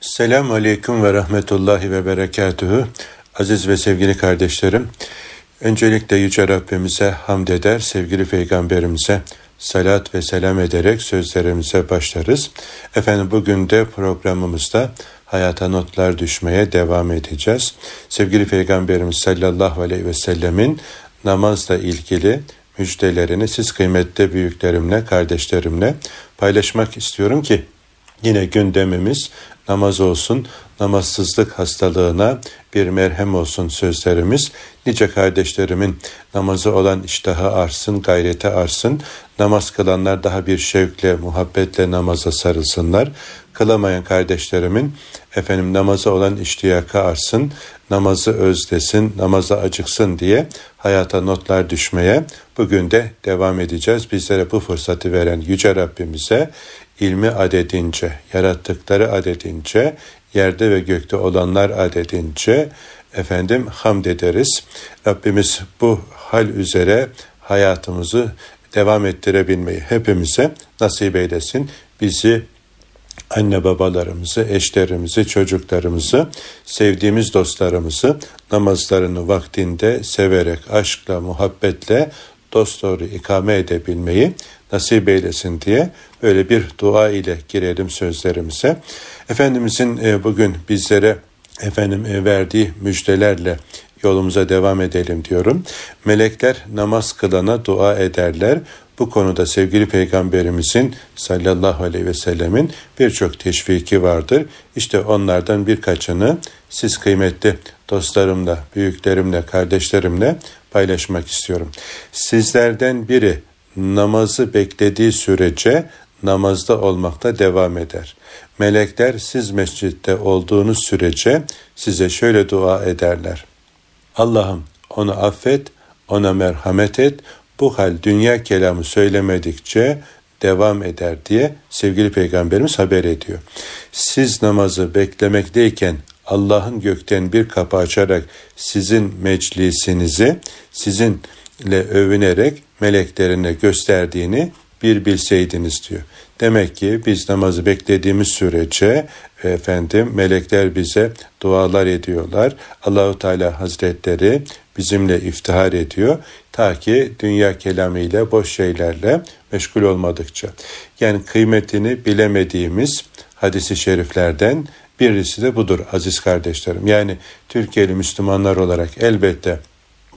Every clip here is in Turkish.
Selamun Aleyküm ve Rahmetullahi ve Berekatühü. Aziz ve sevgili kardeşlerim, öncelikle Yüce Rabbimize hamd eder, sevgili Peygamberimize salat ve selam ederek sözlerimize başlarız. Efendim bugün de programımızda hayata notlar düşmeye devam edeceğiz. Sevgili Peygamberimiz sallallahu aleyhi ve sellemin namazla ilgili müjdelerini siz kıymetli büyüklerimle, kardeşlerimle paylaşmak istiyorum ki yine gündemimiz namaz olsun, namazsızlık hastalığına bir merhem olsun sözlerimiz. Nice kardeşlerimin namazı olan iştahı arsın, gayreti arsın. Namaz kılanlar daha bir şevkle, muhabbetle namaza sarılsınlar. Kılamayan kardeşlerimin efendim namazı olan iştiyaka arsın, namazı özlesin, namaza acıksın diye hayata notlar düşmeye bugün de devam edeceğiz. Bizlere bu fırsatı veren Yüce Rabbimize ilmi adedince, yarattıkları adedince, yerde ve gökte olanlar adedince efendim hamd ederiz. Rabbimiz bu hal üzere hayatımızı devam ettirebilmeyi hepimize nasip eylesin. Bizi anne babalarımızı, eşlerimizi, çocuklarımızı, sevdiğimiz dostlarımızı namazlarını vaktinde severek, aşkla, muhabbetle dosdoğru ikame edebilmeyi nasip eylesin diye böyle bir dua ile girelim sözlerimize. Efendimizin e, bugün bizlere efendim e, verdiği müjdelerle yolumuza devam edelim diyorum. Melekler namaz kılana dua ederler. Bu konuda sevgili peygamberimizin sallallahu aleyhi ve sellemin birçok teşviki vardır. İşte onlardan birkaçını siz kıymetli dostlarımla, büyüklerimle, kardeşlerimle paylaşmak istiyorum. Sizlerden biri namazı beklediği sürece namazda olmakta devam eder. Melekler siz mescitte olduğunuz sürece size şöyle dua ederler. Allah'ım onu affet, ona merhamet et, bu hal dünya kelamı söylemedikçe devam eder diye sevgili peygamberimiz haber ediyor. Siz namazı beklemekteyken Allah'ın gökten bir kapı açarak sizin meclisinizi sizinle övünerek meleklerine gösterdiğini bir bilseydiniz diyor. Demek ki biz namazı beklediğimiz sürece efendim melekler bize dualar ediyorlar. Allahu Teala Hazretleri bizimle iftihar ediyor ta ki dünya kelamıyla boş şeylerle meşgul olmadıkça. Yani kıymetini bilemediğimiz hadisi şeriflerden birisi de budur aziz kardeşlerim. Yani Türkiye'li Müslümanlar olarak elbette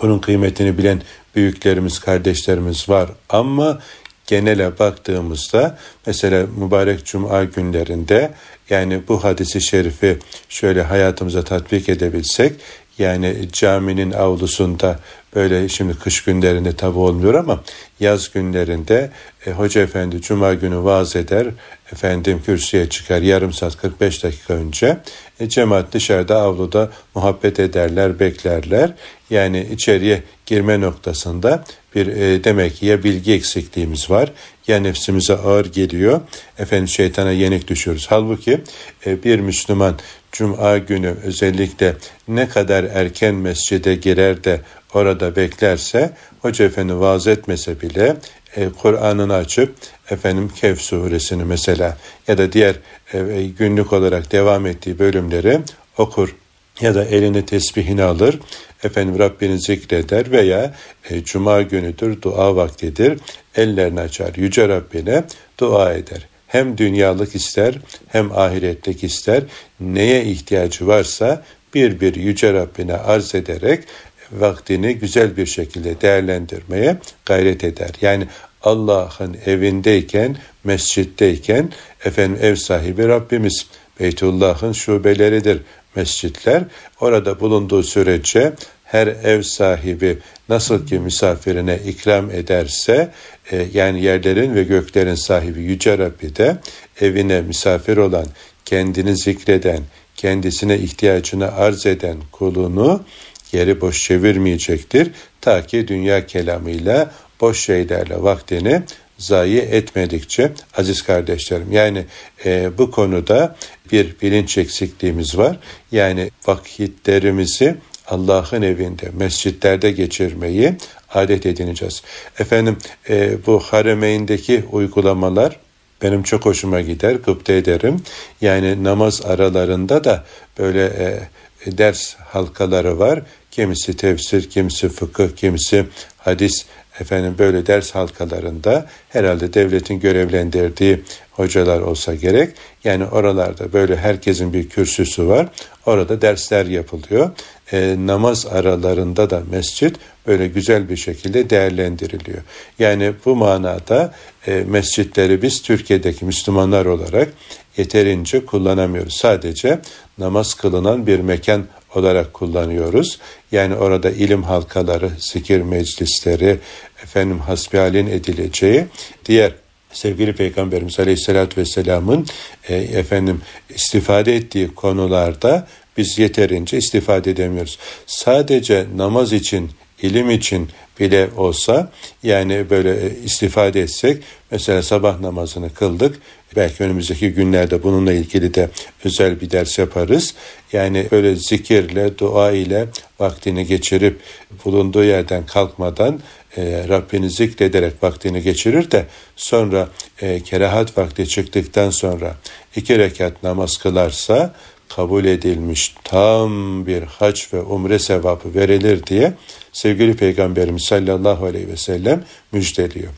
bunun kıymetini bilen büyüklerimiz, kardeşlerimiz var ama genele baktığımızda mesela mübarek cuma günlerinde yani bu hadisi şerifi şöyle hayatımıza tatbik edebilsek yani caminin avlusunda böyle şimdi kış günlerinde tabi olmuyor ama yaz günlerinde e, hoca efendi cuma günü vaaz eder efendim kürsüye çıkar yarım saat 45 dakika önce. E, cemaat dışarıda avluda muhabbet ederler beklerler. Yani içeriye girme noktasında bir e, demek ki ya bilgi eksikliğimiz var ya nefsimize ağır geliyor. Efendim şeytana yenik düşüyoruz. Halbuki e, bir Müslüman Cuma günü özellikle ne kadar erken mescide girer de orada beklerse Hoca Efendi vaaz etmese bile e, Kur'an'ını açıp efendim Kehf suresini mesela ya da diğer e, günlük olarak devam ettiği bölümleri okur ya da elini tesbihini alır efendim Rabbini zikreder veya e, cuma günüdür dua vaktidir ellerini açar yüce Rabbine dua eder hem dünyalık ister hem ahiretlik ister neye ihtiyacı varsa bir bir yüce Rabbine arz ederek vaktini güzel bir şekilde değerlendirmeye gayret eder. Yani Allah'ın evindeyken, mescitteyken efendim ev sahibi Rabbimiz. Beytullah'ın şubeleridir mescitler. Orada bulunduğu sürece her ev sahibi nasıl ki misafirine ikram ederse e, yani yerlerin ve göklerin sahibi Yüce Rabbi de evine misafir olan, kendini zikreden, kendisine ihtiyacını arz eden kulunu yeri boş çevirmeyecektir. Ta ki dünya kelamıyla boş şeylerle vaktini zayi etmedikçe aziz kardeşlerim yani e, bu konuda bir bilinç eksikliğimiz var. Yani vakitlerimizi Allah'ın evinde, mescitlerde geçirmeyi adet edineceğiz. Efendim e, bu haremeyndeki uygulamalar benim çok hoşuma gider, gıpta ederim. Yani namaz aralarında da böyle e, ders halkaları var. Kimisi tefsir, kimisi fıkıh, kimisi hadis efendim böyle ders halkalarında herhalde devletin görevlendirdiği hocalar olsa gerek. Yani oralarda böyle herkesin bir kürsüsü var. Orada dersler yapılıyor. E, namaz aralarında da mescit böyle güzel bir şekilde değerlendiriliyor. Yani bu manada e, mescitleri biz Türkiye'deki Müslümanlar olarak yeterince kullanamıyoruz. Sadece namaz kılınan bir mekan olarak kullanıyoruz. Yani orada ilim halkaları, zikir meclisleri, efendim hasbihalin edileceği diğer sevgili Peygamberimiz Aleyhisselatü Vesselam'ın e, efendim istifade ettiği konularda biz yeterince istifade edemiyoruz. Sadece namaz için, ilim için bile olsa yani böyle istifade etsek mesela sabah namazını kıldık belki önümüzdeki günlerde bununla ilgili de özel bir ders yaparız. Yani böyle zikirle, dua ile vaktini geçirip bulunduğu yerden kalkmadan e, Rabbini zikrederek vaktini geçirir de sonra e, kerahat vakti çıktıktan sonra iki rekat namaz kılarsa kabul edilmiş tam bir hac ve umre sevabı verilir diye sevgili Peygamberimiz sallallahu aleyhi ve sellem müjdeliyor.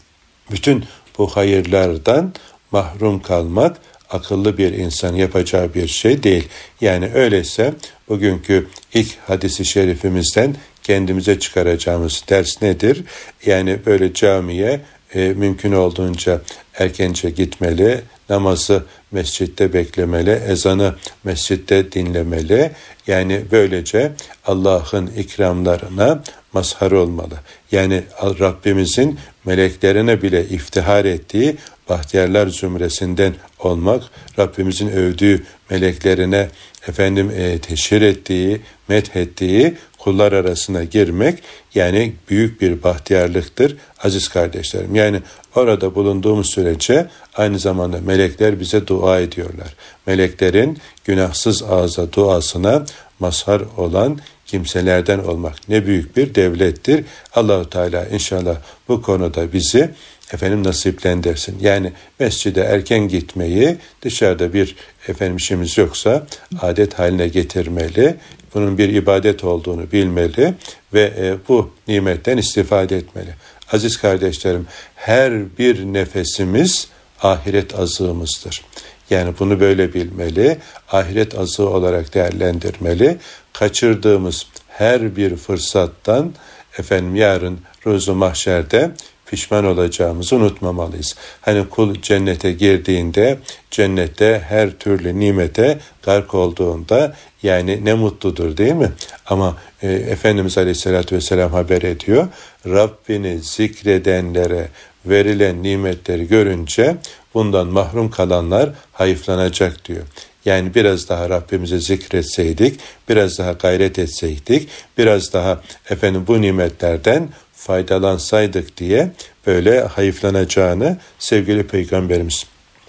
Bütün bu hayırlardan mahrum kalmak akıllı bir insan yapacağı bir şey değil. Yani öyleyse bugünkü ilk hadisi şerifimizden kendimize çıkaracağımız ders nedir? Yani böyle camiye e, mümkün olduğunca erkence gitmeli, namazı mescitte beklemeli, ezanı mescitte dinlemeli. Yani böylece Allah'ın ikramlarına mazhar olmalı. Yani Rabbimizin meleklerine bile iftihar ettiği bahtiyarlar zümresinden olmak, Rabbimizin övdüğü meleklerine efendim e, teşhir ettiği, methettiği kullar arasına girmek yani büyük bir bahtiyarlıktır aziz kardeşlerim. Yani orada bulunduğumuz sürece aynı zamanda melekler bize dua ediyorlar. Meleklerin günahsız ağza duasına mazhar olan kimselerden olmak ne büyük bir devlettir. Allahu Teala inşallah bu konuda bizi efendim nasiplendirsin. Yani mescide erken gitmeyi dışarıda bir efendim işimiz yoksa adet haline getirmeli. Bunun bir ibadet olduğunu bilmeli ve e, bu nimetten istifade etmeli. Aziz kardeşlerim her bir nefesimiz ahiret azığımızdır. Yani bunu böyle bilmeli, ahiret azığı olarak değerlendirmeli. Kaçırdığımız her bir fırsattan efendim yarın ruzu mahşerde pişman olacağımızı unutmamalıyız. Hani kul cennete girdiğinde cennette her türlü nimete gark olduğunda yani ne mutludur değil mi? Ama e, Efendimiz Aleyhisselatü Vesselam haber ediyor. Rabbini zikredenlere verilen nimetleri görünce bundan mahrum kalanlar hayıflanacak diyor. Yani biraz daha Rabbimize zikretseydik, biraz daha gayret etseydik, biraz daha efendim bu nimetlerden faydalansaydık diye böyle hayıflanacağını sevgili Peygamberimiz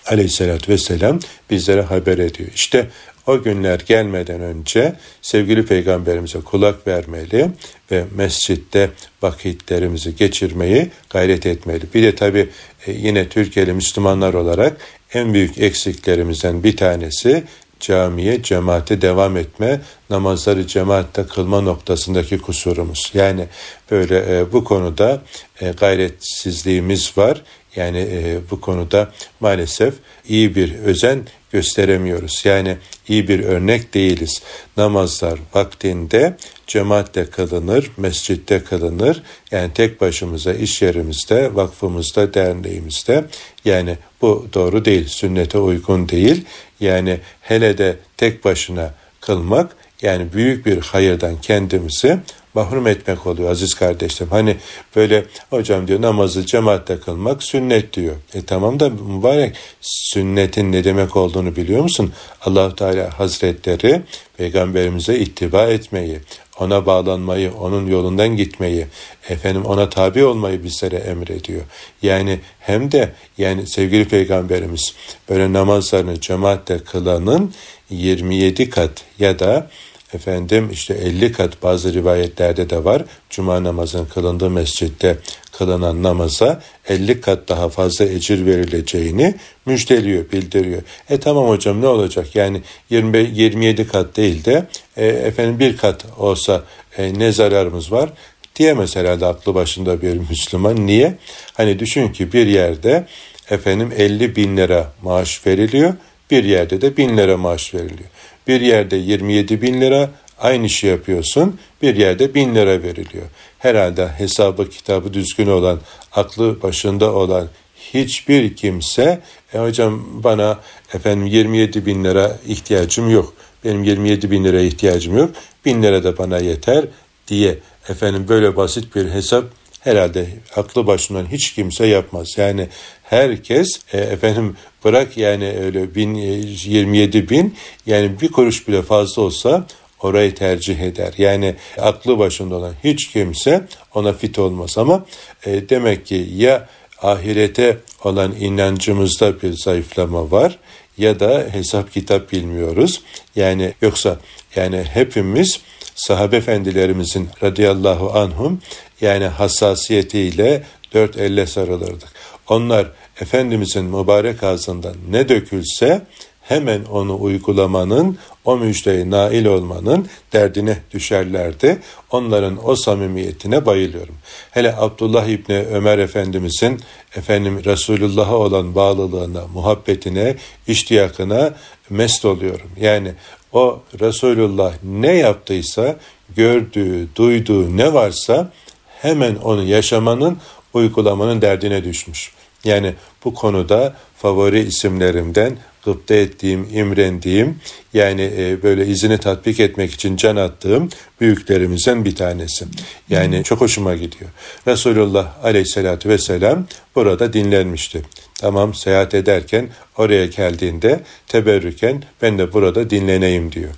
aleyhissalatü vesselam bizlere haber ediyor. İşte o günler gelmeden önce sevgili peygamberimize kulak vermeli ve mescitte vakitlerimizi geçirmeyi gayret etmeli. Bir de tabi e, yine Türkiye'li Müslümanlar olarak en büyük eksiklerimizden bir tanesi camiye, cemaate devam etme, namazları cemaatte kılma noktasındaki kusurumuz. Yani böyle e, bu konuda e, gayretsizliğimiz var. Yani e, bu konuda maalesef iyi bir özen gösteremiyoruz. Yani iyi bir örnek değiliz. Namazlar vaktinde cemaatle kılınır, mescitte kılınır. Yani tek başımıza iş yerimizde, vakfımızda, derneğimizde. Yani bu doğru değil, sünnete uygun değil. Yani hele de tek başına kılmak yani büyük bir hayırdan kendimizi mahrum etmek oluyor aziz kardeşlerim. Hani böyle hocam diyor namazı cemaatle kılmak sünnet diyor. E tamam da mübarek sünnetin ne demek olduğunu biliyor musun? Allahu Teala Hazretleri peygamberimize ittiba etmeyi, ona bağlanmayı, onun yolundan gitmeyi, efendim ona tabi olmayı bizlere emrediyor. Yani hem de yani sevgili peygamberimiz böyle namazlarını cemaatle kılanın 27 kat ya da efendim işte 50 kat bazı rivayetlerde de var. Cuma namazının kılındığı mescitte kılınan namaza 50 kat daha fazla ecir verileceğini müjdeliyor, bildiriyor. E tamam hocam ne olacak? Yani 20, 27 kat değil de e, efendim bir kat olsa e, ne zararımız var? diyemez herhalde aklı başında bir Müslüman. Niye? Hani düşün ki bir yerde efendim 50 bin lira maaş veriliyor, bir yerde de bin lira maaş veriliyor. Bir yerde 27 bin lira aynı işi yapıyorsun, bir yerde bin lira veriliyor. Herhalde hesabı kitabı düzgün olan, aklı başında olan hiçbir kimse e hocam bana efendim 27 bin lira ihtiyacım yok. Benim 27 bin lira ihtiyacım yok. Bin lira da bana yeter diye efendim böyle basit bir hesap herhalde aklı başından hiç kimse yapmaz. Yani herkes e, efendim bırak yani öyle bin, 27 e, bin yani bir kuruş bile fazla olsa orayı tercih eder. Yani aklı başında olan hiç kimse ona fit olmaz ama e, demek ki ya ahirete olan inancımızda bir zayıflama var ya da hesap kitap bilmiyoruz. Yani yoksa yani hepimiz sahabe efendilerimizin radıyallahu anhum yani hassasiyetiyle dört elle sarılırdık. Onlar Efendimizin mübarek ağzından ne dökülse hemen onu uygulamanın, o müjdeye nail olmanın derdine düşerlerdi. Onların o samimiyetine bayılıyorum. Hele Abdullah İbni Ömer Efendimizin efendim Resulullah'a olan bağlılığına, muhabbetine, iştiyakına mest oluyorum. Yani o Resulullah ne yaptıysa, gördüğü, duyduğu ne varsa hemen onu yaşamanın, uygulamanın derdine düşmüş. Yani bu konuda favori isimlerimden gıpta ettiğim, imrendiğim yani e, böyle izini tatbik etmek için can attığım büyüklerimizden bir tanesi. Yani çok hoşuma gidiyor. Resulullah aleyhissalatü vesselam burada dinlenmişti. Tamam seyahat ederken oraya geldiğinde teberrüken ben de burada dinleneyim diyor.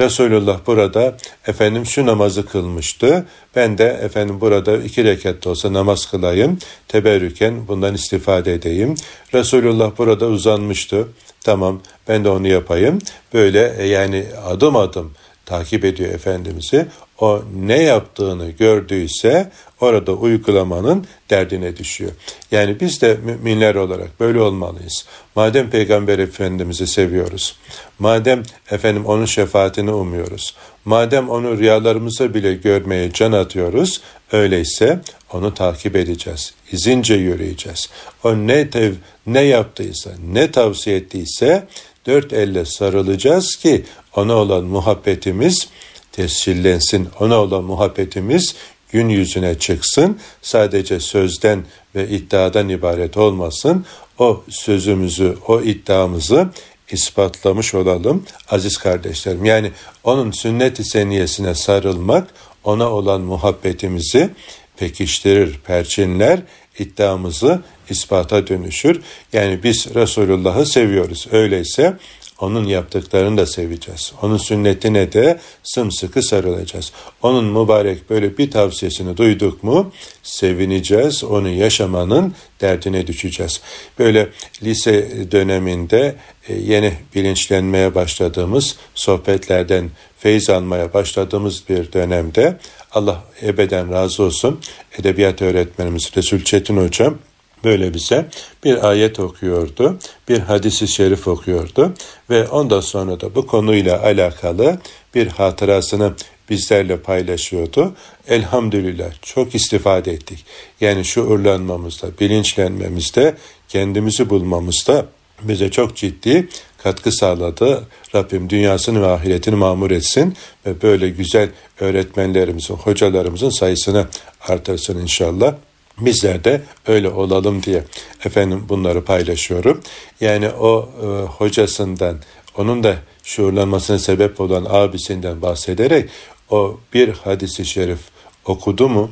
Resulullah burada efendim şu namazı kılmıştı. Ben de efendim burada iki rekat da olsa namaz kılayım. Teberrüken bundan istifade edeyim. Resulullah burada uzanmıştı. Tamam ben de onu yapayım. Böyle e, yani adım adım takip ediyor Efendimiz'i. O ne yaptığını gördüyse orada uygulamanın derdine düşüyor. Yani biz de müminler olarak böyle olmalıyız. Madem Peygamber Efendimiz'i seviyoruz, madem efendim onun şefaatini umuyoruz, madem onu rüyalarımıza bile görmeye can atıyoruz, öyleyse onu takip edeceğiz, izince yürüyeceğiz. O ne tev ne yaptıysa, ne tavsiye ettiyse dört elle sarılacağız ki ona olan muhabbetimiz tescillensin. Ona olan muhabbetimiz gün yüzüne çıksın. Sadece sözden ve iddiadan ibaret olmasın. O sözümüzü, o iddiamızı ispatlamış olalım aziz kardeşlerim. Yani onun sünnet-i seniyesine sarılmak ona olan muhabbetimizi pekiştirir, perçinler, iddiamızı ispata dönüşür. Yani biz Resulullah'ı seviyoruz. Öyleyse onun yaptıklarını da seveceğiz. Onun sünnetine de sımsıkı sarılacağız. Onun mübarek böyle bir tavsiyesini duyduk mu sevineceğiz. Onu yaşamanın derdine düşeceğiz. Böyle lise döneminde e, yeni bilinçlenmeye başladığımız sohbetlerden feyz almaya başladığımız bir dönemde Allah ebeden razı olsun edebiyat öğretmenimiz Resul Çetin Hocam böyle bize bir ayet okuyordu, bir hadisi şerif okuyordu ve ondan sonra da bu konuyla alakalı bir hatırasını bizlerle paylaşıyordu. Elhamdülillah çok istifade ettik. Yani şuurlanmamızda, bilinçlenmemizde, kendimizi bulmamızda bize çok ciddi katkı sağladı. Rabbim dünyasını ve ahiretini mamur etsin ve böyle güzel öğretmenlerimizin, hocalarımızın sayısını artırsın inşallah. Bizler de öyle olalım diye efendim bunları paylaşıyorum. Yani o e, hocasından, onun da şuurlanmasına sebep olan abisinden bahsederek o bir hadisi şerif okudu mu,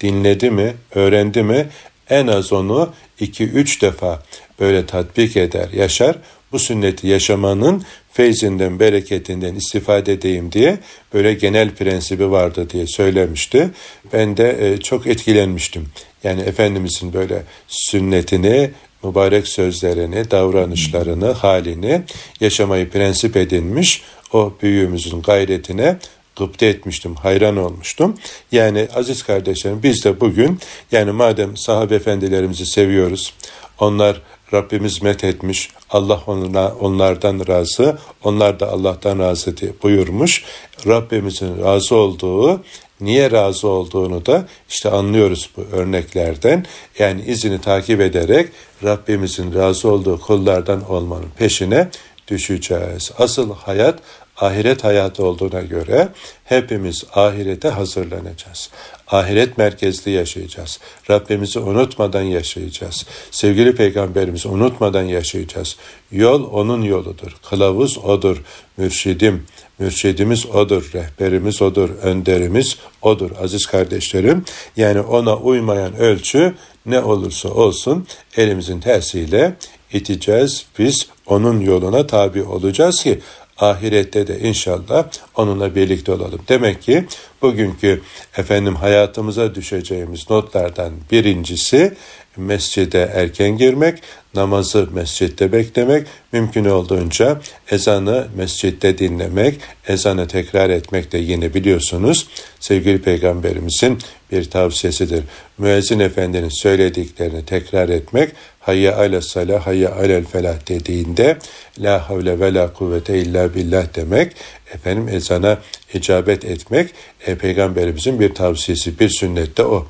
dinledi mi, öğrendi mi en az onu iki üç defa böyle tatbik eder, yaşar. Bu sünneti yaşamanın feyzinden, bereketinden istifade edeyim diye böyle genel prensibi vardı diye söylemişti. Ben de e, çok etkilenmiştim. Yani Efendimizin böyle sünnetini, mübarek sözlerini, davranışlarını, halini yaşamayı prensip edinmiş o büyüğümüzün gayretine gıpta etmiştim, hayran olmuştum. Yani aziz kardeşlerim biz de bugün yani madem sahabe efendilerimizi seviyoruz, onlar Rabbimiz met etmiş, Allah onuna, onlardan razı, onlar da Allah'tan razı diye buyurmuş. Rabbimizin razı olduğu, niye razı olduğunu da işte anlıyoruz bu örneklerden. Yani izini takip ederek Rabbimizin razı olduğu kullardan olmanın peşine düşeceğiz. Asıl hayat ahiret hayatı olduğuna göre hepimiz ahirete hazırlanacağız. Ahiret merkezli yaşayacağız. Rabbimizi unutmadan yaşayacağız. Sevgili peygamberimizi unutmadan yaşayacağız. Yol onun yoludur. Kılavuz odur. Mürşidim, mürşidimiz odur. Rehberimiz odur. Önderimiz odur aziz kardeşlerim. Yani ona uymayan ölçü ne olursa olsun elimizin tersiyle iteceğiz. Biz onun yoluna tabi olacağız ki ahirette de inşallah onunla birlikte olalım. Demek ki bugünkü efendim hayatımıza düşeceğimiz notlardan birincisi mescide erken girmek, namazı mescitte beklemek, mümkün olduğunca ezanı mescitte dinlemek, ezanı tekrar etmek de yine biliyorsunuz sevgili peygamberimizin bir tavsiyesidir. Müezzin efendinin söylediklerini tekrar etmek, hayye ale salah, hayye alel felah dediğinde la havle ve la kuvvete illa billah demek, efendim ezana icabet etmek e, peygamberimizin bir tavsiyesi, bir sünnette o.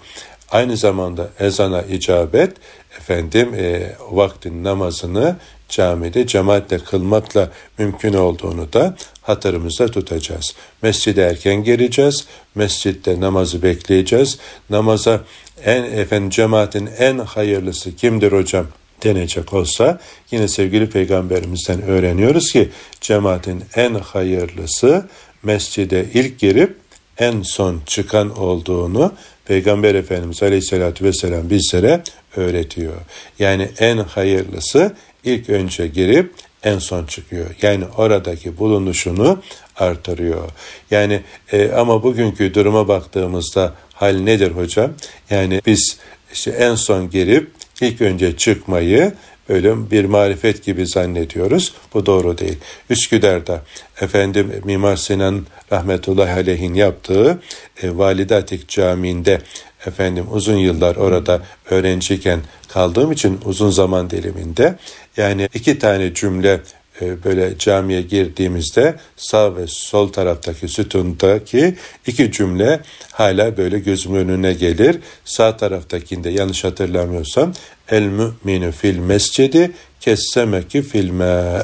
Aynı zamanda ezana icabet efendim e, vaktin namazını camide cemaatle kılmakla mümkün olduğunu da hatırımızda tutacağız. Mescide erken gireceğiz. Mescitte namazı bekleyeceğiz. Namaza en efendim cemaatin en hayırlısı kimdir hocam? denecek olsa yine sevgili peygamberimizden öğreniyoruz ki cemaatin en hayırlısı mescide ilk girip en son çıkan olduğunu Peygamber Efendimiz Aleyhisselatü Vesselam bizlere öğretiyor. Yani en hayırlısı ilk önce girip en son çıkıyor. Yani oradaki bulunuşunu artırıyor. Yani e, ama bugünkü duruma baktığımızda hal nedir hocam? Yani biz işte en son girip ilk önce çıkmayı böyle bir marifet gibi zannediyoruz. Bu doğru değil. Üsküdar'da efendim Mimar Sinan rahmetullahi aleyhin yaptığı e, Validatik Camii'nde efendim uzun yıllar orada öğrenciyken kaldığım için uzun zaman diliminde yani iki tane cümle e, böyle camiye girdiğimizde sağ ve sol taraftaki sütundaki iki cümle hala böyle gözümün önüne gelir. Sağ taraftakinde yanlış hatırlamıyorsam el mü'minu fil mescidi kessemeki fil me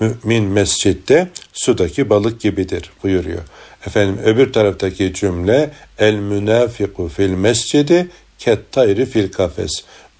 mümin mescitte sudaki balık gibidir buyuruyor. Efendim öbür taraftaki cümle el münafiku fil mescidi kettayri fil kafes.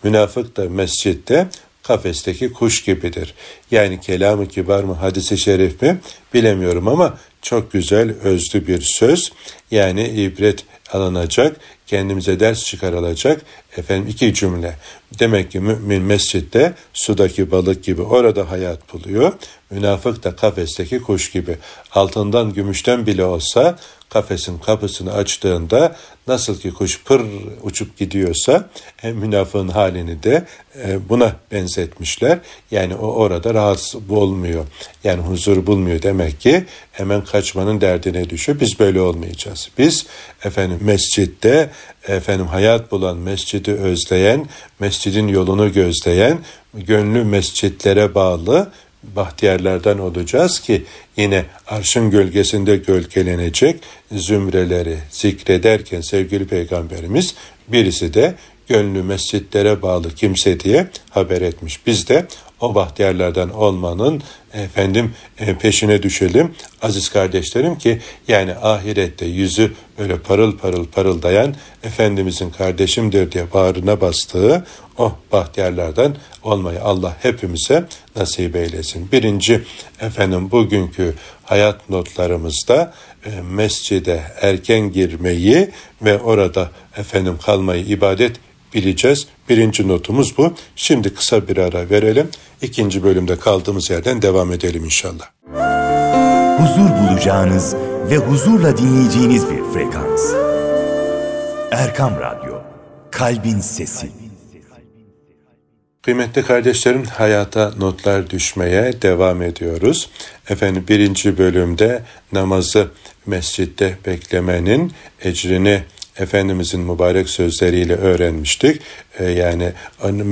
Münafık da mescitte kafesteki kuş gibidir. Yani kelamı kibar mı hadisi şerif mi bilemiyorum ama çok güzel özlü bir söz. Yani ibret alınacak, kendimize ders çıkarılacak efendim iki cümle. Demek ki mümin mescitte sudaki balık gibi orada hayat buluyor. Münafık da kafesteki kuş gibi. Altından gümüşten bile olsa kafesin kapısını açtığında nasıl ki kuş pır uçup gidiyorsa e, münafığın halini de e, buna benzetmişler. Yani o orada rahatsız olmuyor. Yani huzur bulmuyor demek ki hemen kaçmanın derdine düşüyor. Biz böyle olmayacağız. Biz efendim mescitte efendim hayat bulan, mescidi özleyen, mescidin yolunu gözleyen, gönlü mescitlere bağlı bahtiyarlardan olacağız ki yine arşın gölgesinde gölgelenecek zümreleri zikrederken sevgili peygamberimiz birisi de gönlü mescitlere bağlı kimse diye haber etmiş. Biz de o bahtiyarlardan olmanın efendim e, peşine düşelim aziz kardeşlerim ki yani ahirette yüzü böyle parıl parıl parıldayan Efendimizin kardeşimdir diye bağrına bastığı o bahtiyarlardan olmayı Allah hepimize nasip eylesin. Birinci efendim bugünkü hayat notlarımızda e, mescide erken girmeyi ve orada efendim kalmayı ibadet bileceğiz. Birinci notumuz bu. Şimdi kısa bir ara verelim. İkinci bölümde kaldığımız yerden devam edelim inşallah. Huzur bulacağınız ve huzurla dinleyeceğiniz bir frekans. Erkam Radyo, Kalbin Sesi. Kıymetli kardeşlerim hayata notlar düşmeye devam ediyoruz. Efendim birinci bölümde namazı mescitte beklemenin ecrini Efendimizin mübarek sözleriyle öğrenmiştik. Ee, yani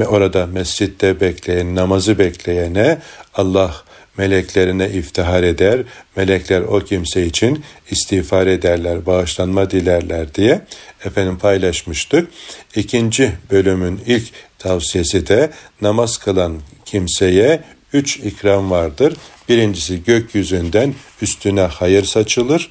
orada mescitte bekleyen, namazı bekleyene Allah meleklerine iftihar eder, melekler o kimse için istiğfar ederler, bağışlanma dilerler diye efendim paylaşmıştık. İkinci bölümün ilk tavsiyesi de namaz kılan kimseye üç ikram vardır. Birincisi gökyüzünden üstüne hayır saçılır.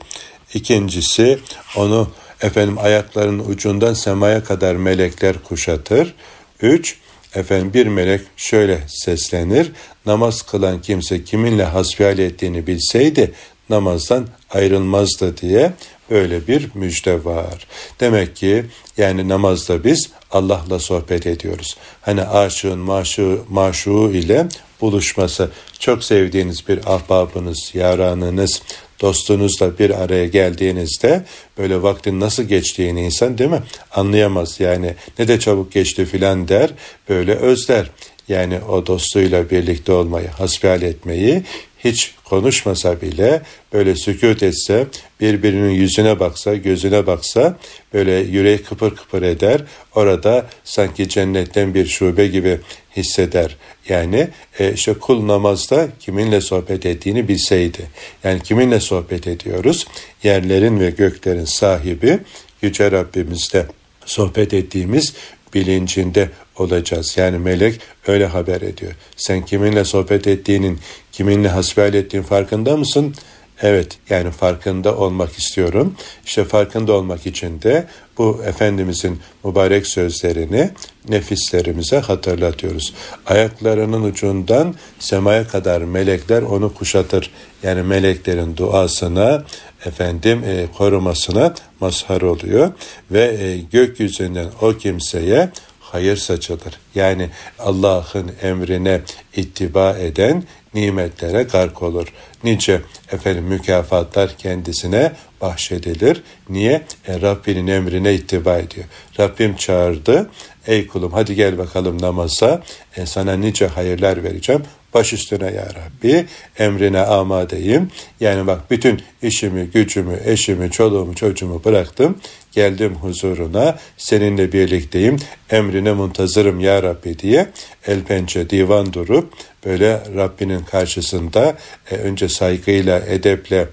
İkincisi onu efendim ayaklarının ucundan semaya kadar melekler kuşatır. Üç, efendim bir melek şöyle seslenir. Namaz kılan kimse kiminle hasbihal ettiğini bilseydi namazdan ayrılmazdı diye böyle bir müjde var. Demek ki yani namazda biz Allah'la sohbet ediyoruz. Hani aşığın maşu, maşuğu ile buluşması, çok sevdiğiniz bir ahbabınız, yaranınız, dostunuzla bir araya geldiğinizde böyle vaktin nasıl geçtiğini insan değil mi anlayamaz. Yani ne de çabuk geçti filan der böyle özler. Yani o dostuyla birlikte olmayı hasbihal etmeyi hiç konuşmasa bile böyle sükut etse, birbirinin yüzüne baksa, gözüne baksa böyle yüreği kıpır kıpır eder. Orada sanki cennetten bir şube gibi hisseder. Yani e, işte kul namazda kiminle sohbet ettiğini bilseydi. Yani kiminle sohbet ediyoruz? Yerlerin ve göklerin sahibi Yüce Rabbimizle sohbet ettiğimiz bilincinde olacağız. Yani melek öyle haber ediyor. Sen kiminle sohbet ettiğinin, kiminle hasbihal ettiğin farkında mısın? Evet yani farkında olmak istiyorum. İşte farkında olmak için de bu Efendimizin mübarek sözlerini nefislerimize hatırlatıyoruz. Ayaklarının ucundan semaya kadar melekler onu kuşatır. Yani meleklerin duasına, efendim e, korumasına mazhar oluyor ve e, gökyüzünden o kimseye hayır saçılır. Yani Allah'ın emrine ittiba eden nimetlere gark olur. Nice efendim mükafatlar kendisine bahşedilir. Niye? E, Rabbinin emrine ittiba ediyor. Rabbim çağırdı. Ey kulum hadi gel bakalım namaza. E, sana nice hayırlar vereceğim. Baş üstüne ya Rabbi emrine amadeyim. Yani bak bütün işimi, gücümü, eşimi, çoluğumu, çocuğumu bıraktım. Geldim huzuruna seninle birlikteyim. Emrine muntazırım ya Rabbi diye el pençe divan durup böyle Rabbinin karşısında e, önce saygıyla, edeple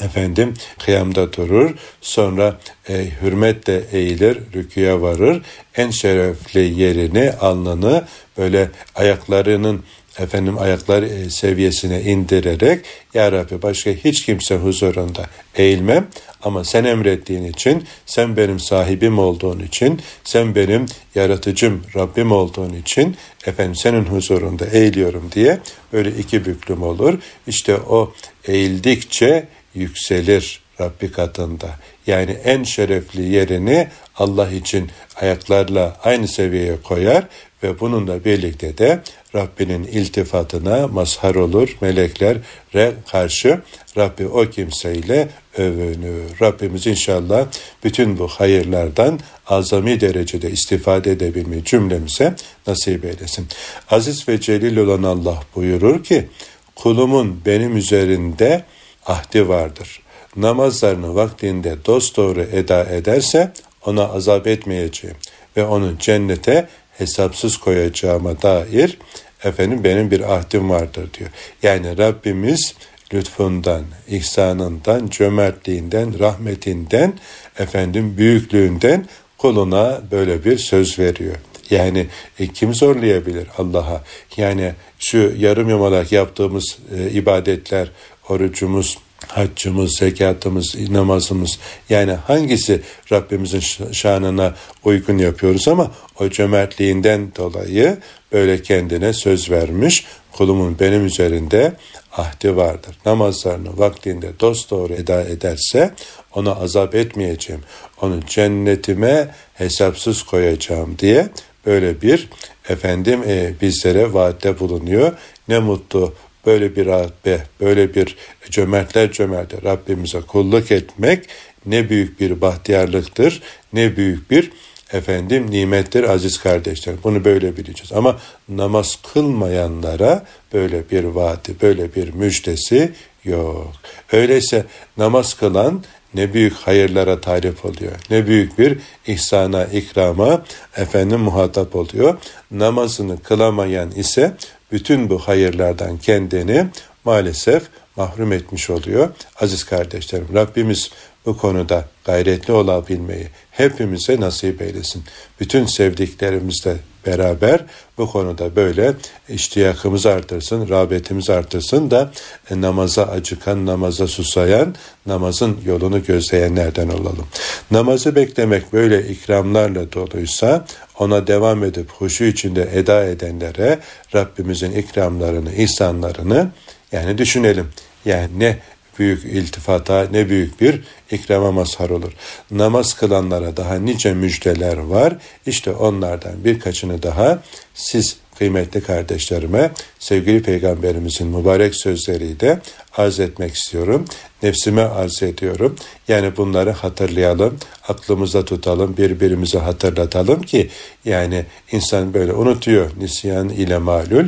efendim kıyamda durur sonra e, hürmetle eğilir rüküye varır en şerefli yerini alnını böyle ayaklarının efendim ayaklar e, seviyesine indirerek Ya Rabbi başka hiç kimse huzurunda eğilmem ama sen emrettiğin için, sen benim sahibim olduğun için, sen benim yaratıcım Rabbim olduğun için efendim senin huzurunda eğiliyorum diye böyle iki büklüm olur. İşte o eğildikçe yükselir Rabbi katında. Yani en şerefli yerini Allah için ayaklarla aynı seviyeye koyar ve bununla birlikte de Rabbinin iltifatına mazhar olur meleklere karşı Rabbi o kimseyle övünür. Rabbimiz inşallah bütün bu hayırlardan azami derecede istifade edebilmeyi cümlemize nasip eylesin. Aziz ve celil olan Allah buyurur ki kulumun benim üzerinde ahdi vardır. Namazlarını vaktinde dosdoğru eda ederse ona azap etmeyeceğim ve onu cennete hesapsız koyacağıma dair efendim benim bir ahdim vardır diyor. Yani Rabbimiz lütfundan, ihsanından, cömertliğinden, rahmetinden, efendim büyüklüğünden kuluna böyle bir söz veriyor. Yani e, kim zorlayabilir Allah'a? Yani şu yarım yamalak yaptığımız e, ibadetler, orucumuz, haccımız, zekatımız, namazımız yani hangisi Rabbimizin şanına uygun yapıyoruz ama o cömertliğinden dolayı böyle kendine söz vermiş kulumun benim üzerinde ahdi vardır. Namazlarını vaktinde dost doğru eda ederse ona azap etmeyeceğim. Onu cennetime hesapsız koyacağım diye böyle bir efendim e, bizlere vaatte bulunuyor. Ne mutlu böyle bir Rabbe, böyle bir cömertler cömerti Rabbimize kulluk etmek ne büyük bir bahtiyarlıktır, ne büyük bir efendim nimettir aziz kardeşlerim. Bunu böyle bileceğiz. Ama namaz kılmayanlara böyle bir vaati, böyle bir müjdesi yok. Öyleyse namaz kılan ne büyük hayırlara talip oluyor. Ne büyük bir ihsana, ikrama efendim muhatap oluyor. Namazını kılamayan ise bütün bu hayırlardan kendini maalesef mahrum etmiş oluyor. Aziz kardeşlerim Rabbimiz bu konuda gayretli olabilmeyi hepimize nasip eylesin. Bütün sevdiklerimizle beraber bu konuda böyle iştiyakımızı artırsın, rağbetimizi artırsın da e, namaza acıkan, namaza susayan, namazın yolunu gözleyenlerden olalım. Namazı beklemek böyle ikramlarla doluysa ona devam edip huşu içinde eda edenlere Rabbimizin ikramlarını, ihsanlarını yani düşünelim. Yani ne büyük iltifata ne büyük bir ikrama mazhar olur. Namaz kılanlara daha nice müjdeler var. İşte onlardan birkaçını daha siz kıymetli kardeşlerime sevgili peygamberimizin mübarek sözleriyle arz etmek istiyorum. Nefsime arz ediyorum. Yani bunları hatırlayalım, aklımıza tutalım, birbirimize hatırlatalım ki yani insan böyle unutuyor nisyan ile malul.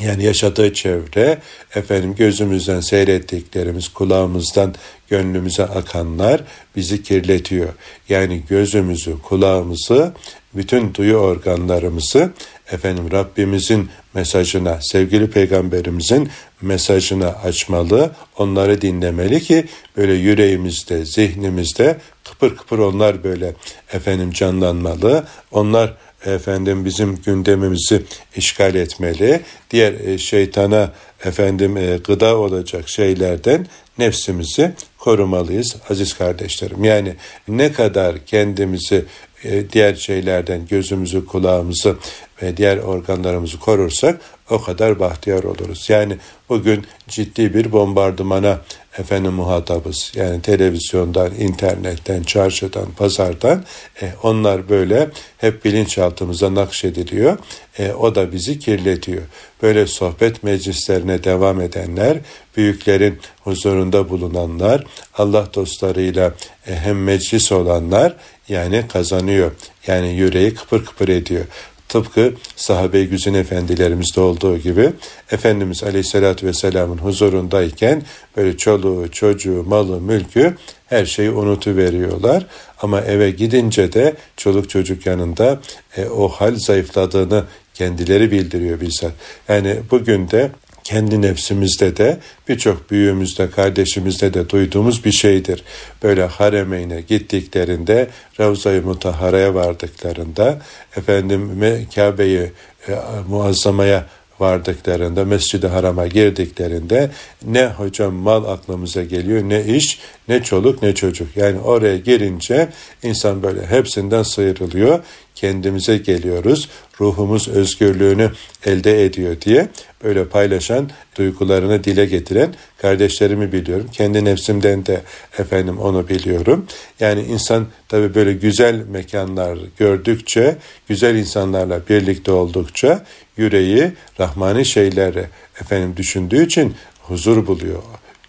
Yani yaşadığı çevre, efendim gözümüzden seyrettiklerimiz, kulağımızdan gönlümüze akanlar bizi kirletiyor. Yani gözümüzü, kulağımızı, bütün duyu organlarımızı efendim Rabbimizin mesajına, sevgili peygamberimizin mesajına açmalı, onları dinlemeli ki böyle yüreğimizde, zihnimizde kıpır kıpır onlar böyle efendim canlanmalı. Onlar efendim bizim gündemimizi işgal etmeli. Diğer e, şeytana efendim e, gıda olacak şeylerden nefsimizi korumalıyız aziz kardeşlerim. Yani ne kadar kendimizi e, diğer şeylerden gözümüzü, kulağımızı ve diğer organlarımızı korursak o kadar bahtiyar oluruz. Yani bugün ciddi bir bombardımana efendim muhatabız. Yani televizyondan, internetten, çarşıdan, pazardan e, onlar böyle hep bilinçaltımıza nakşediliyor. E, o da bizi kirletiyor. Böyle sohbet meclislerine devam edenler, büyüklerin huzurunda bulunanlar, Allah dostlarıyla e, hem meclis olanlar yani kazanıyor. Yani yüreği kıpır kıpır ediyor. Tıpkı sahabe-i güzin efendilerimizde olduğu gibi Efendimiz Aleyhisselatü Vesselam'ın huzurundayken böyle çoluğu, çocuğu, malı, mülkü her şeyi unutuveriyorlar. Ama eve gidince de çoluk çocuk yanında e, o hal zayıfladığını kendileri bildiriyor bizzat. Yani bugün de kendi nefsimizde de birçok büyüğümüzde, kardeşimizde de duyduğumuz bir şeydir. Böyle haremeyne gittiklerinde, Ravza-i Mutahara'ya vardıklarında, efendim Kabe'yi e, muazzamaya vardıklarında, Mescid-i Haram'a girdiklerinde ne hocam mal aklımıza geliyor, ne iş, ne çoluk, ne çocuk. Yani oraya girince insan böyle hepsinden sıyrılıyor, kendimize geliyoruz, ruhumuz özgürlüğünü elde ediyor diye böyle paylaşan, duygularını dile getiren kardeşlerimi biliyorum. Kendi nefsimden de efendim onu biliyorum. Yani insan tabii böyle güzel mekanlar gördükçe, güzel insanlarla birlikte oldukça yüreği rahmani şeyleri efendim düşündüğü için huzur buluyor.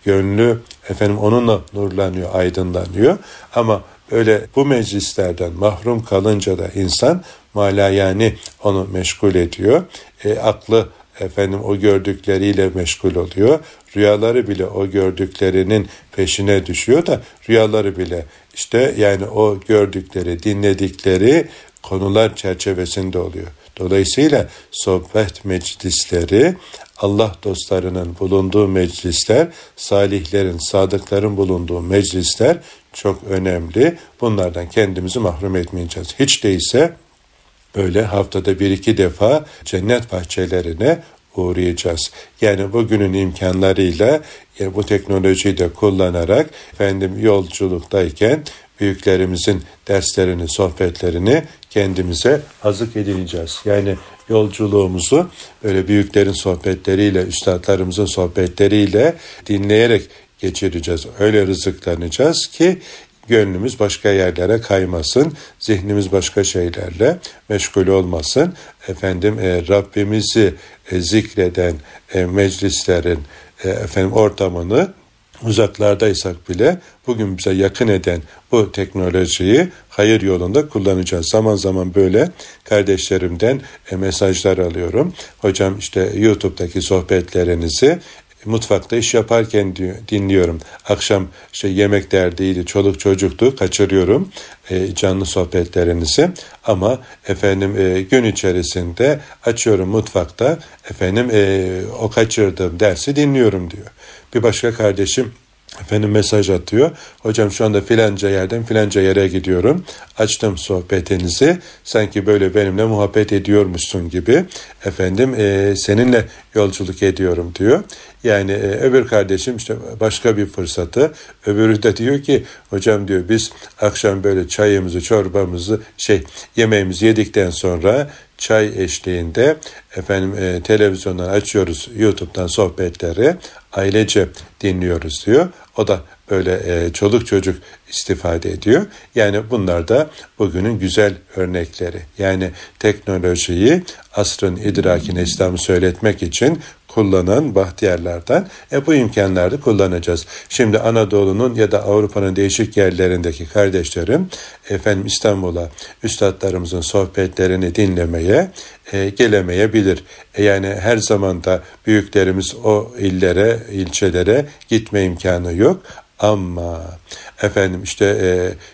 Gönlü efendim onunla nurlanıyor, aydınlanıyor. Ama öyle bu meclislerden mahrum kalınca da insan mala yani onu meşgul ediyor. E, aklı efendim o gördükleriyle meşgul oluyor. Rüyaları bile o gördüklerinin peşine düşüyor da rüyaları bile işte yani o gördükleri, dinledikleri konular çerçevesinde oluyor. Dolayısıyla sohbet meclisleri, Allah dostlarının bulunduğu meclisler, salihlerin, sadıkların bulunduğu meclisler çok önemli. Bunlardan kendimizi mahrum etmeyeceğiz. Hiç değilse böyle haftada bir iki defa cennet bahçelerine uğrayacağız. Yani bugünün imkanlarıyla e, bu teknolojiyi de kullanarak efendim yolculuktayken büyüklerimizin derslerini, sohbetlerini kendimize azık edineceğiz. Yani yolculuğumuzu böyle büyüklerin sohbetleriyle, üstadlarımızın sohbetleriyle dinleyerek geçireceğiz. Öyle rızıklanacağız ki gönlümüz başka yerlere kaymasın, zihnimiz başka şeylerle meşgul olmasın. Efendim e, Rabbimizi e, zikreden e, meclislerin e, efendim ortamını uzaklardaysak bile bugün bize yakın eden bu teknolojiyi hayır yolunda kullanacağız. Zaman zaman böyle kardeşlerimden e, mesajlar alıyorum. Hocam işte YouTube'daki sohbetlerinizi mutfakta iş yaparken dinliyorum. Akşam işte yemek derdiydi, çoluk çocuktu, kaçırıyorum e, canlı sohbetlerinizi. Ama efendim e, gün içerisinde açıyorum mutfakta, efendim e, o kaçırdığım dersi dinliyorum diyor. Bir başka kardeşim Efendim mesaj atıyor. Hocam şu anda filanca yerden filanca yere gidiyorum. Açtım sohbetinizi. Sanki böyle benimle muhabbet ediyormuşsun gibi. Efendim e, seninle yolculuk ediyorum diyor. Yani e, öbür kardeşim işte başka bir fırsatı. Öbürü de diyor ki hocam diyor biz akşam böyle çayımızı çorbamızı şey yemeğimizi yedikten sonra çay eşliğinde efendim e, televizyondan açıyoruz YouTube'dan sohbetleri ailece dinliyoruz diyor. O da böyle e, çoluk çocuk istifade ediyor. Yani bunlar da bugünün güzel örnekleri. Yani teknolojiyi asrın idrakine İslam'ı söyletmek için kullanan bahtiyarlardan e, bu imkanları kullanacağız. Şimdi Anadolu'nun ya da Avrupa'nın değişik yerlerindeki kardeşlerim efendim İstanbul'a üstadlarımızın sohbetlerini dinlemeye e, gelemeyebilir. E, yani her zaman da büyüklerimiz o illere, ilçelere gitme imkanı yok ama efendim işte e,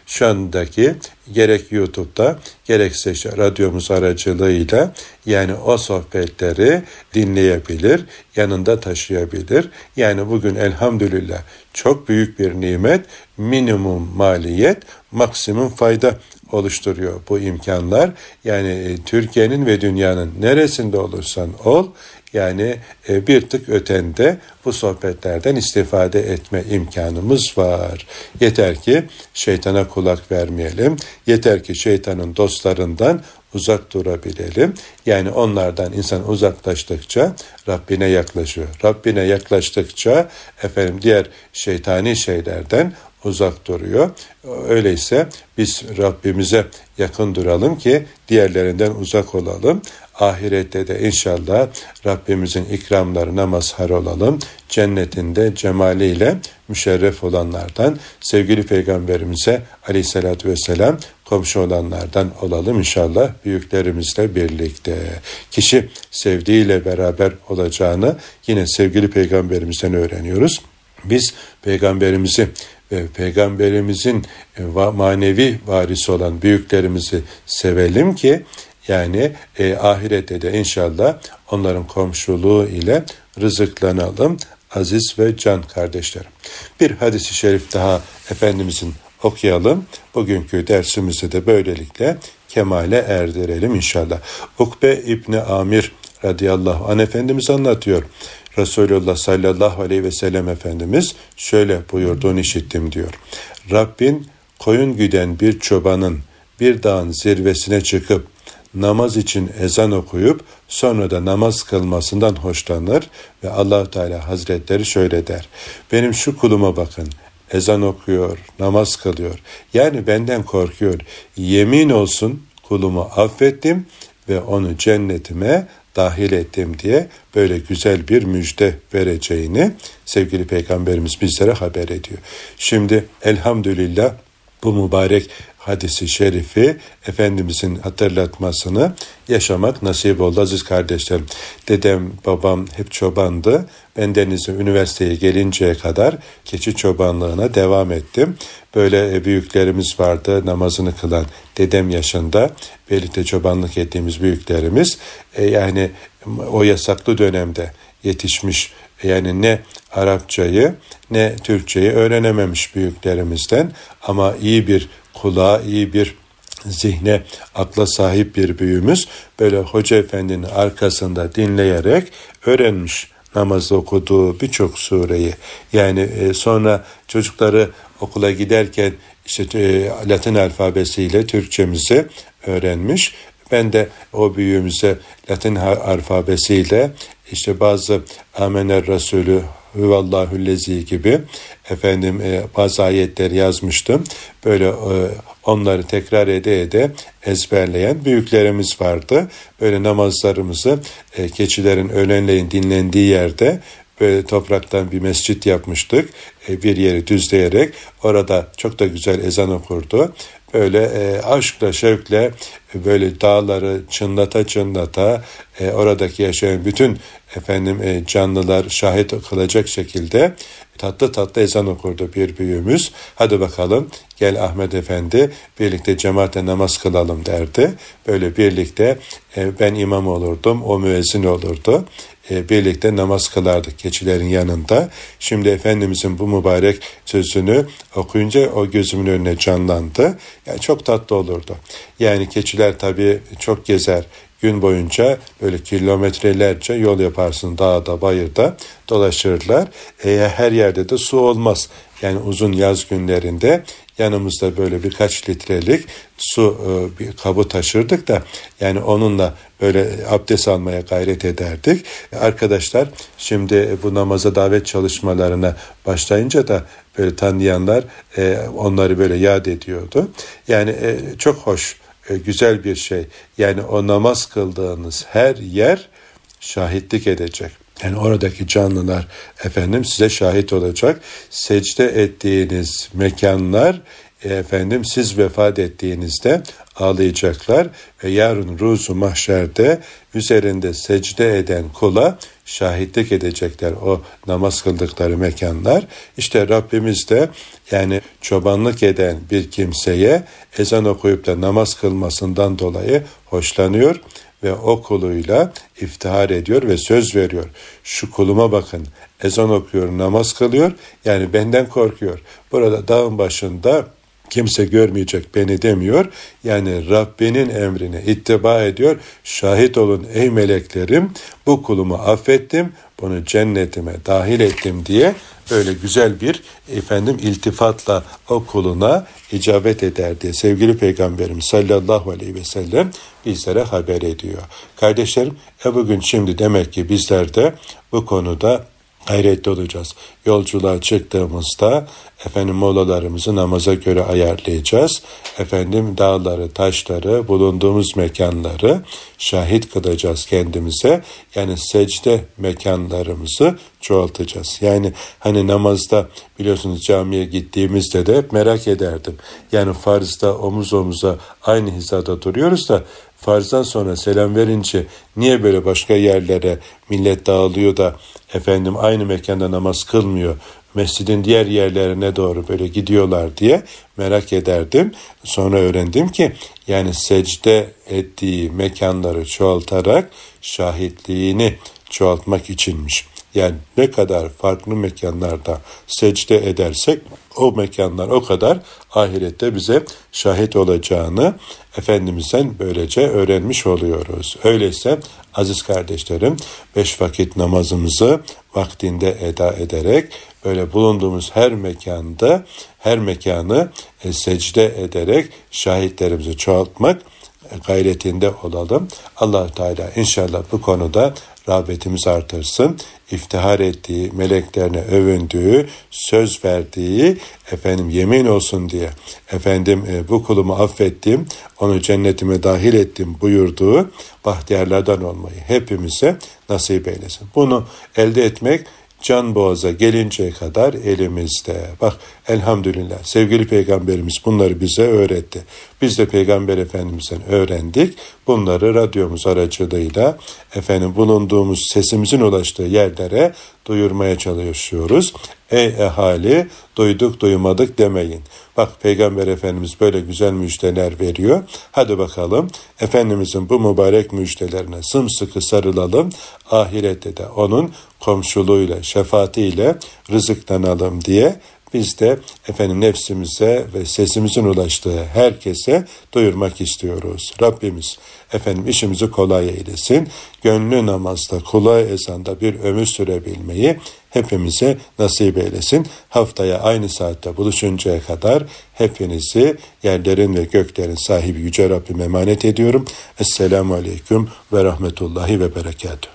şu andaki gerek YouTube'da gerekse işte radyomuz aracılığıyla yani o sohbetleri dinleyebilir, yanında taşıyabilir. Yani bugün elhamdülillah çok büyük bir nimet, minimum maliyet, maksimum fayda oluşturuyor bu imkanlar. Yani e, Türkiye'nin ve dünyanın neresinde olursan ol, yani e, bir tık ötende bu sohbetlerden istifade etme imkanımız var. Yeter ki şeytana kulak vermeyelim. Yeter ki şeytanın dostlarından uzak durabilelim. Yani onlardan insan uzaklaştıkça Rabbine yaklaşıyor. Rabbine yaklaştıkça efendim diğer şeytani şeylerden uzak duruyor. Öyleyse biz Rabbimize yakın duralım ki diğerlerinden uzak olalım. Ahirette de inşallah Rabbimizin ikramlarına mazhar olalım. Cennetinde cemaliyle müşerref olanlardan, sevgili Peygamberimize aleyhissalatü vesselam komşu olanlardan olalım inşallah büyüklerimizle birlikte. Kişi sevdiğiyle beraber olacağını yine sevgili Peygamberimizden öğreniyoruz. Biz Peygamberimizi Peygamberimizin e, manevi varisi olan büyüklerimizi sevelim ki yani e, ahirette de inşallah onların komşuluğu ile rızıklanalım aziz ve can kardeşlerim. Bir hadisi şerif daha Efendimizin okuyalım. Bugünkü dersimizi de böylelikle kemale erdirelim inşallah. Ukbe İbni Amir radıyallahu anh Efendimiz anlatıyor. Resulullah sallallahu aleyhi ve sellem Efendimiz şöyle buyurduğunu işittim diyor. Rabbin koyun güden bir çobanın bir dağın zirvesine çıkıp namaz için ezan okuyup sonra da namaz kılmasından hoşlanır ve allah Teala Hazretleri şöyle der. Benim şu kuluma bakın ezan okuyor, namaz kılıyor. Yani benden korkuyor. Yemin olsun kulumu affettim ve onu cennetime dahil ettim diye böyle güzel bir müjde vereceğini sevgili peygamberimiz bizlere haber ediyor. Şimdi elhamdülillah bu mübarek hadisi şerifi Efendimizin hatırlatmasını yaşamak nasip oldu aziz kardeşlerim. Dedem, babam hep çobandı. Ben Denizli Üniversiteye gelinceye kadar keçi çobanlığına devam ettim. Böyle e, büyüklerimiz vardı namazını kılan dedem yaşında birlikte çobanlık ettiğimiz büyüklerimiz. E, yani o yasaklı dönemde yetişmiş yani ne Arapçayı ne Türkçeyi öğrenememiş büyüklerimizden ama iyi bir kulağa, iyi bir zihne, akla sahip bir büyüğümüz böyle hoca efendinin arkasında dinleyerek öğrenmiş namazda okuduğu birçok sureyi. Yani e, sonra çocukları okula giderken işte e, Latin alfabesiyle Türkçemizi öğrenmiş. Ben de o büyüğümüze Latin alfabesiyle işte bazı Amener Resulü Hüvallahüllezi gibi efendim e, bazı ayetler yazmıştım. Böyle e, onları tekrar ede ede ezberleyen büyüklerimiz vardı. Böyle namazlarımızı e, keçilerin öğlenleyin dinlendiği yerde böyle topraktan bir mescit yapmıştık. E, bir yeri düzleyerek orada çok da güzel ezan okurdu. Böyle e, aşkla, şevkle böyle dağları çınlata çınlata e, oradaki yaşayan bütün efendim e, canlılar şahit kılacak şekilde tatlı tatlı ezan okurdu bir büyüğümüz. Hadi bakalım gel Ahmet Efendi birlikte cemaatle namaz kılalım derdi. Böyle birlikte e, ben imam olurdum, o müezzin olurdu. E, birlikte namaz kılardık keçilerin yanında. Şimdi Efendimizin bu mübarek sözünü okuyunca o gözümün önüne canlandı. Yani çok tatlı olurdu. Yani keçiler tabii çok gezer gün boyunca böyle kilometrelerce yol yaparsın dağda bayırda dolaşırlar. Eğer her yerde de su olmaz. Yani uzun yaz günlerinde yanımızda böyle birkaç litrelik su e, bir kabı taşırdık da yani onunla böyle abdest almaya gayret ederdik. Arkadaşlar şimdi bu namaza davet çalışmalarına başlayınca da böyle tanıyanlar e, onları böyle yad ediyordu. Yani e, çok hoş güzel bir şey. Yani o namaz kıldığınız her yer şahitlik edecek. Yani oradaki canlılar efendim size şahit olacak. Secde ettiğiniz mekanlar efendim siz vefat ettiğinizde ağlayacaklar ve yarın ruzu mahşerde üzerinde secde eden kula şahitlik edecekler o namaz kıldıkları mekanlar. İşte Rabbimiz de yani çobanlık eden bir kimseye ezan okuyup da namaz kılmasından dolayı hoşlanıyor ve o kuluyla iftihar ediyor ve söz veriyor. Şu kuluma bakın ezan okuyor, namaz kılıyor yani benden korkuyor. Burada dağın başında kimse görmeyecek beni demiyor. Yani Rabbinin emrine ittiba ediyor. Şahit olun ey meleklerim bu kulumu affettim bunu cennetime dahil ettim diye böyle güzel bir efendim iltifatla o kuluna icabet eder diye sevgili peygamberimiz sallallahu aleyhi ve sellem bizlere haber ediyor. Kardeşlerim e bugün şimdi demek ki bizler de bu konuda gayretli olacağız. Yolculuğa çıktığımızda efendim molalarımızı namaza göre ayarlayacağız. Efendim dağları, taşları, bulunduğumuz mekanları şahit kılacağız kendimize. Yani secde mekanlarımızı çoğaltacağız. Yani hani namazda biliyorsunuz camiye gittiğimizde de hep merak ederdim. Yani farzda omuz omuza aynı hizada duruyoruz da farzdan sonra selam verince niye böyle başka yerlere millet dağılıyor da efendim aynı mekanda namaz kılmıyor mescidin diğer yerlerine doğru böyle gidiyorlar diye merak ederdim. Sonra öğrendim ki yani secde ettiği mekanları çoğaltarak şahitliğini çoğaltmak içinmiş. Yani ne kadar farklı mekanlarda secde edersek o mekanlar o kadar ahirette bize şahit olacağını Efendimiz'den böylece öğrenmiş oluyoruz. Öyleyse aziz kardeşlerim beş vakit namazımızı vaktinde eda ederek böyle bulunduğumuz her mekanda her mekanı e, secde ederek şahitlerimizi çoğaltmak gayretinde olalım. allah Teala inşallah bu konuda rağbetimiz artırsın. İftihar ettiği, meleklerine övündüğü, söz verdiği, efendim yemin olsun diye, efendim e, bu kulumu affettim, onu cennetime dahil ettim buyurduğu bahtiyarlardan olmayı hepimize nasip eylesin. Bunu elde etmek can boğaza gelinceye kadar elimizde. Bak elhamdülillah sevgili peygamberimiz bunları bize öğretti. Biz de peygamber efendimizden öğrendik. Bunları radyomuz aracılığıyla efendim bulunduğumuz sesimizin ulaştığı yerlere duyurmaya çalışıyoruz. Ey ehali duyduk duymadık demeyin. Bak Peygamber Efendimiz böyle güzel müjdeler veriyor. Hadi bakalım Efendimizin bu mübarek müjdelerine sımsıkı sarılalım. Ahirette de onun komşuluğuyla, şefaatiyle rızıklanalım diye biz de efendim nefsimize ve sesimizin ulaştığı herkese duyurmak istiyoruz. Rabbimiz efendim işimizi kolay eylesin. Gönlü namazda, kolay ezanda bir ömür sürebilmeyi hepimize nasip eylesin. Haftaya aynı saatte buluşuncaya kadar hepinizi yerlerin ve göklerin sahibi Yüce Rabbim emanet ediyorum. Esselamu Aleyküm ve Rahmetullahi ve Berekatuhu.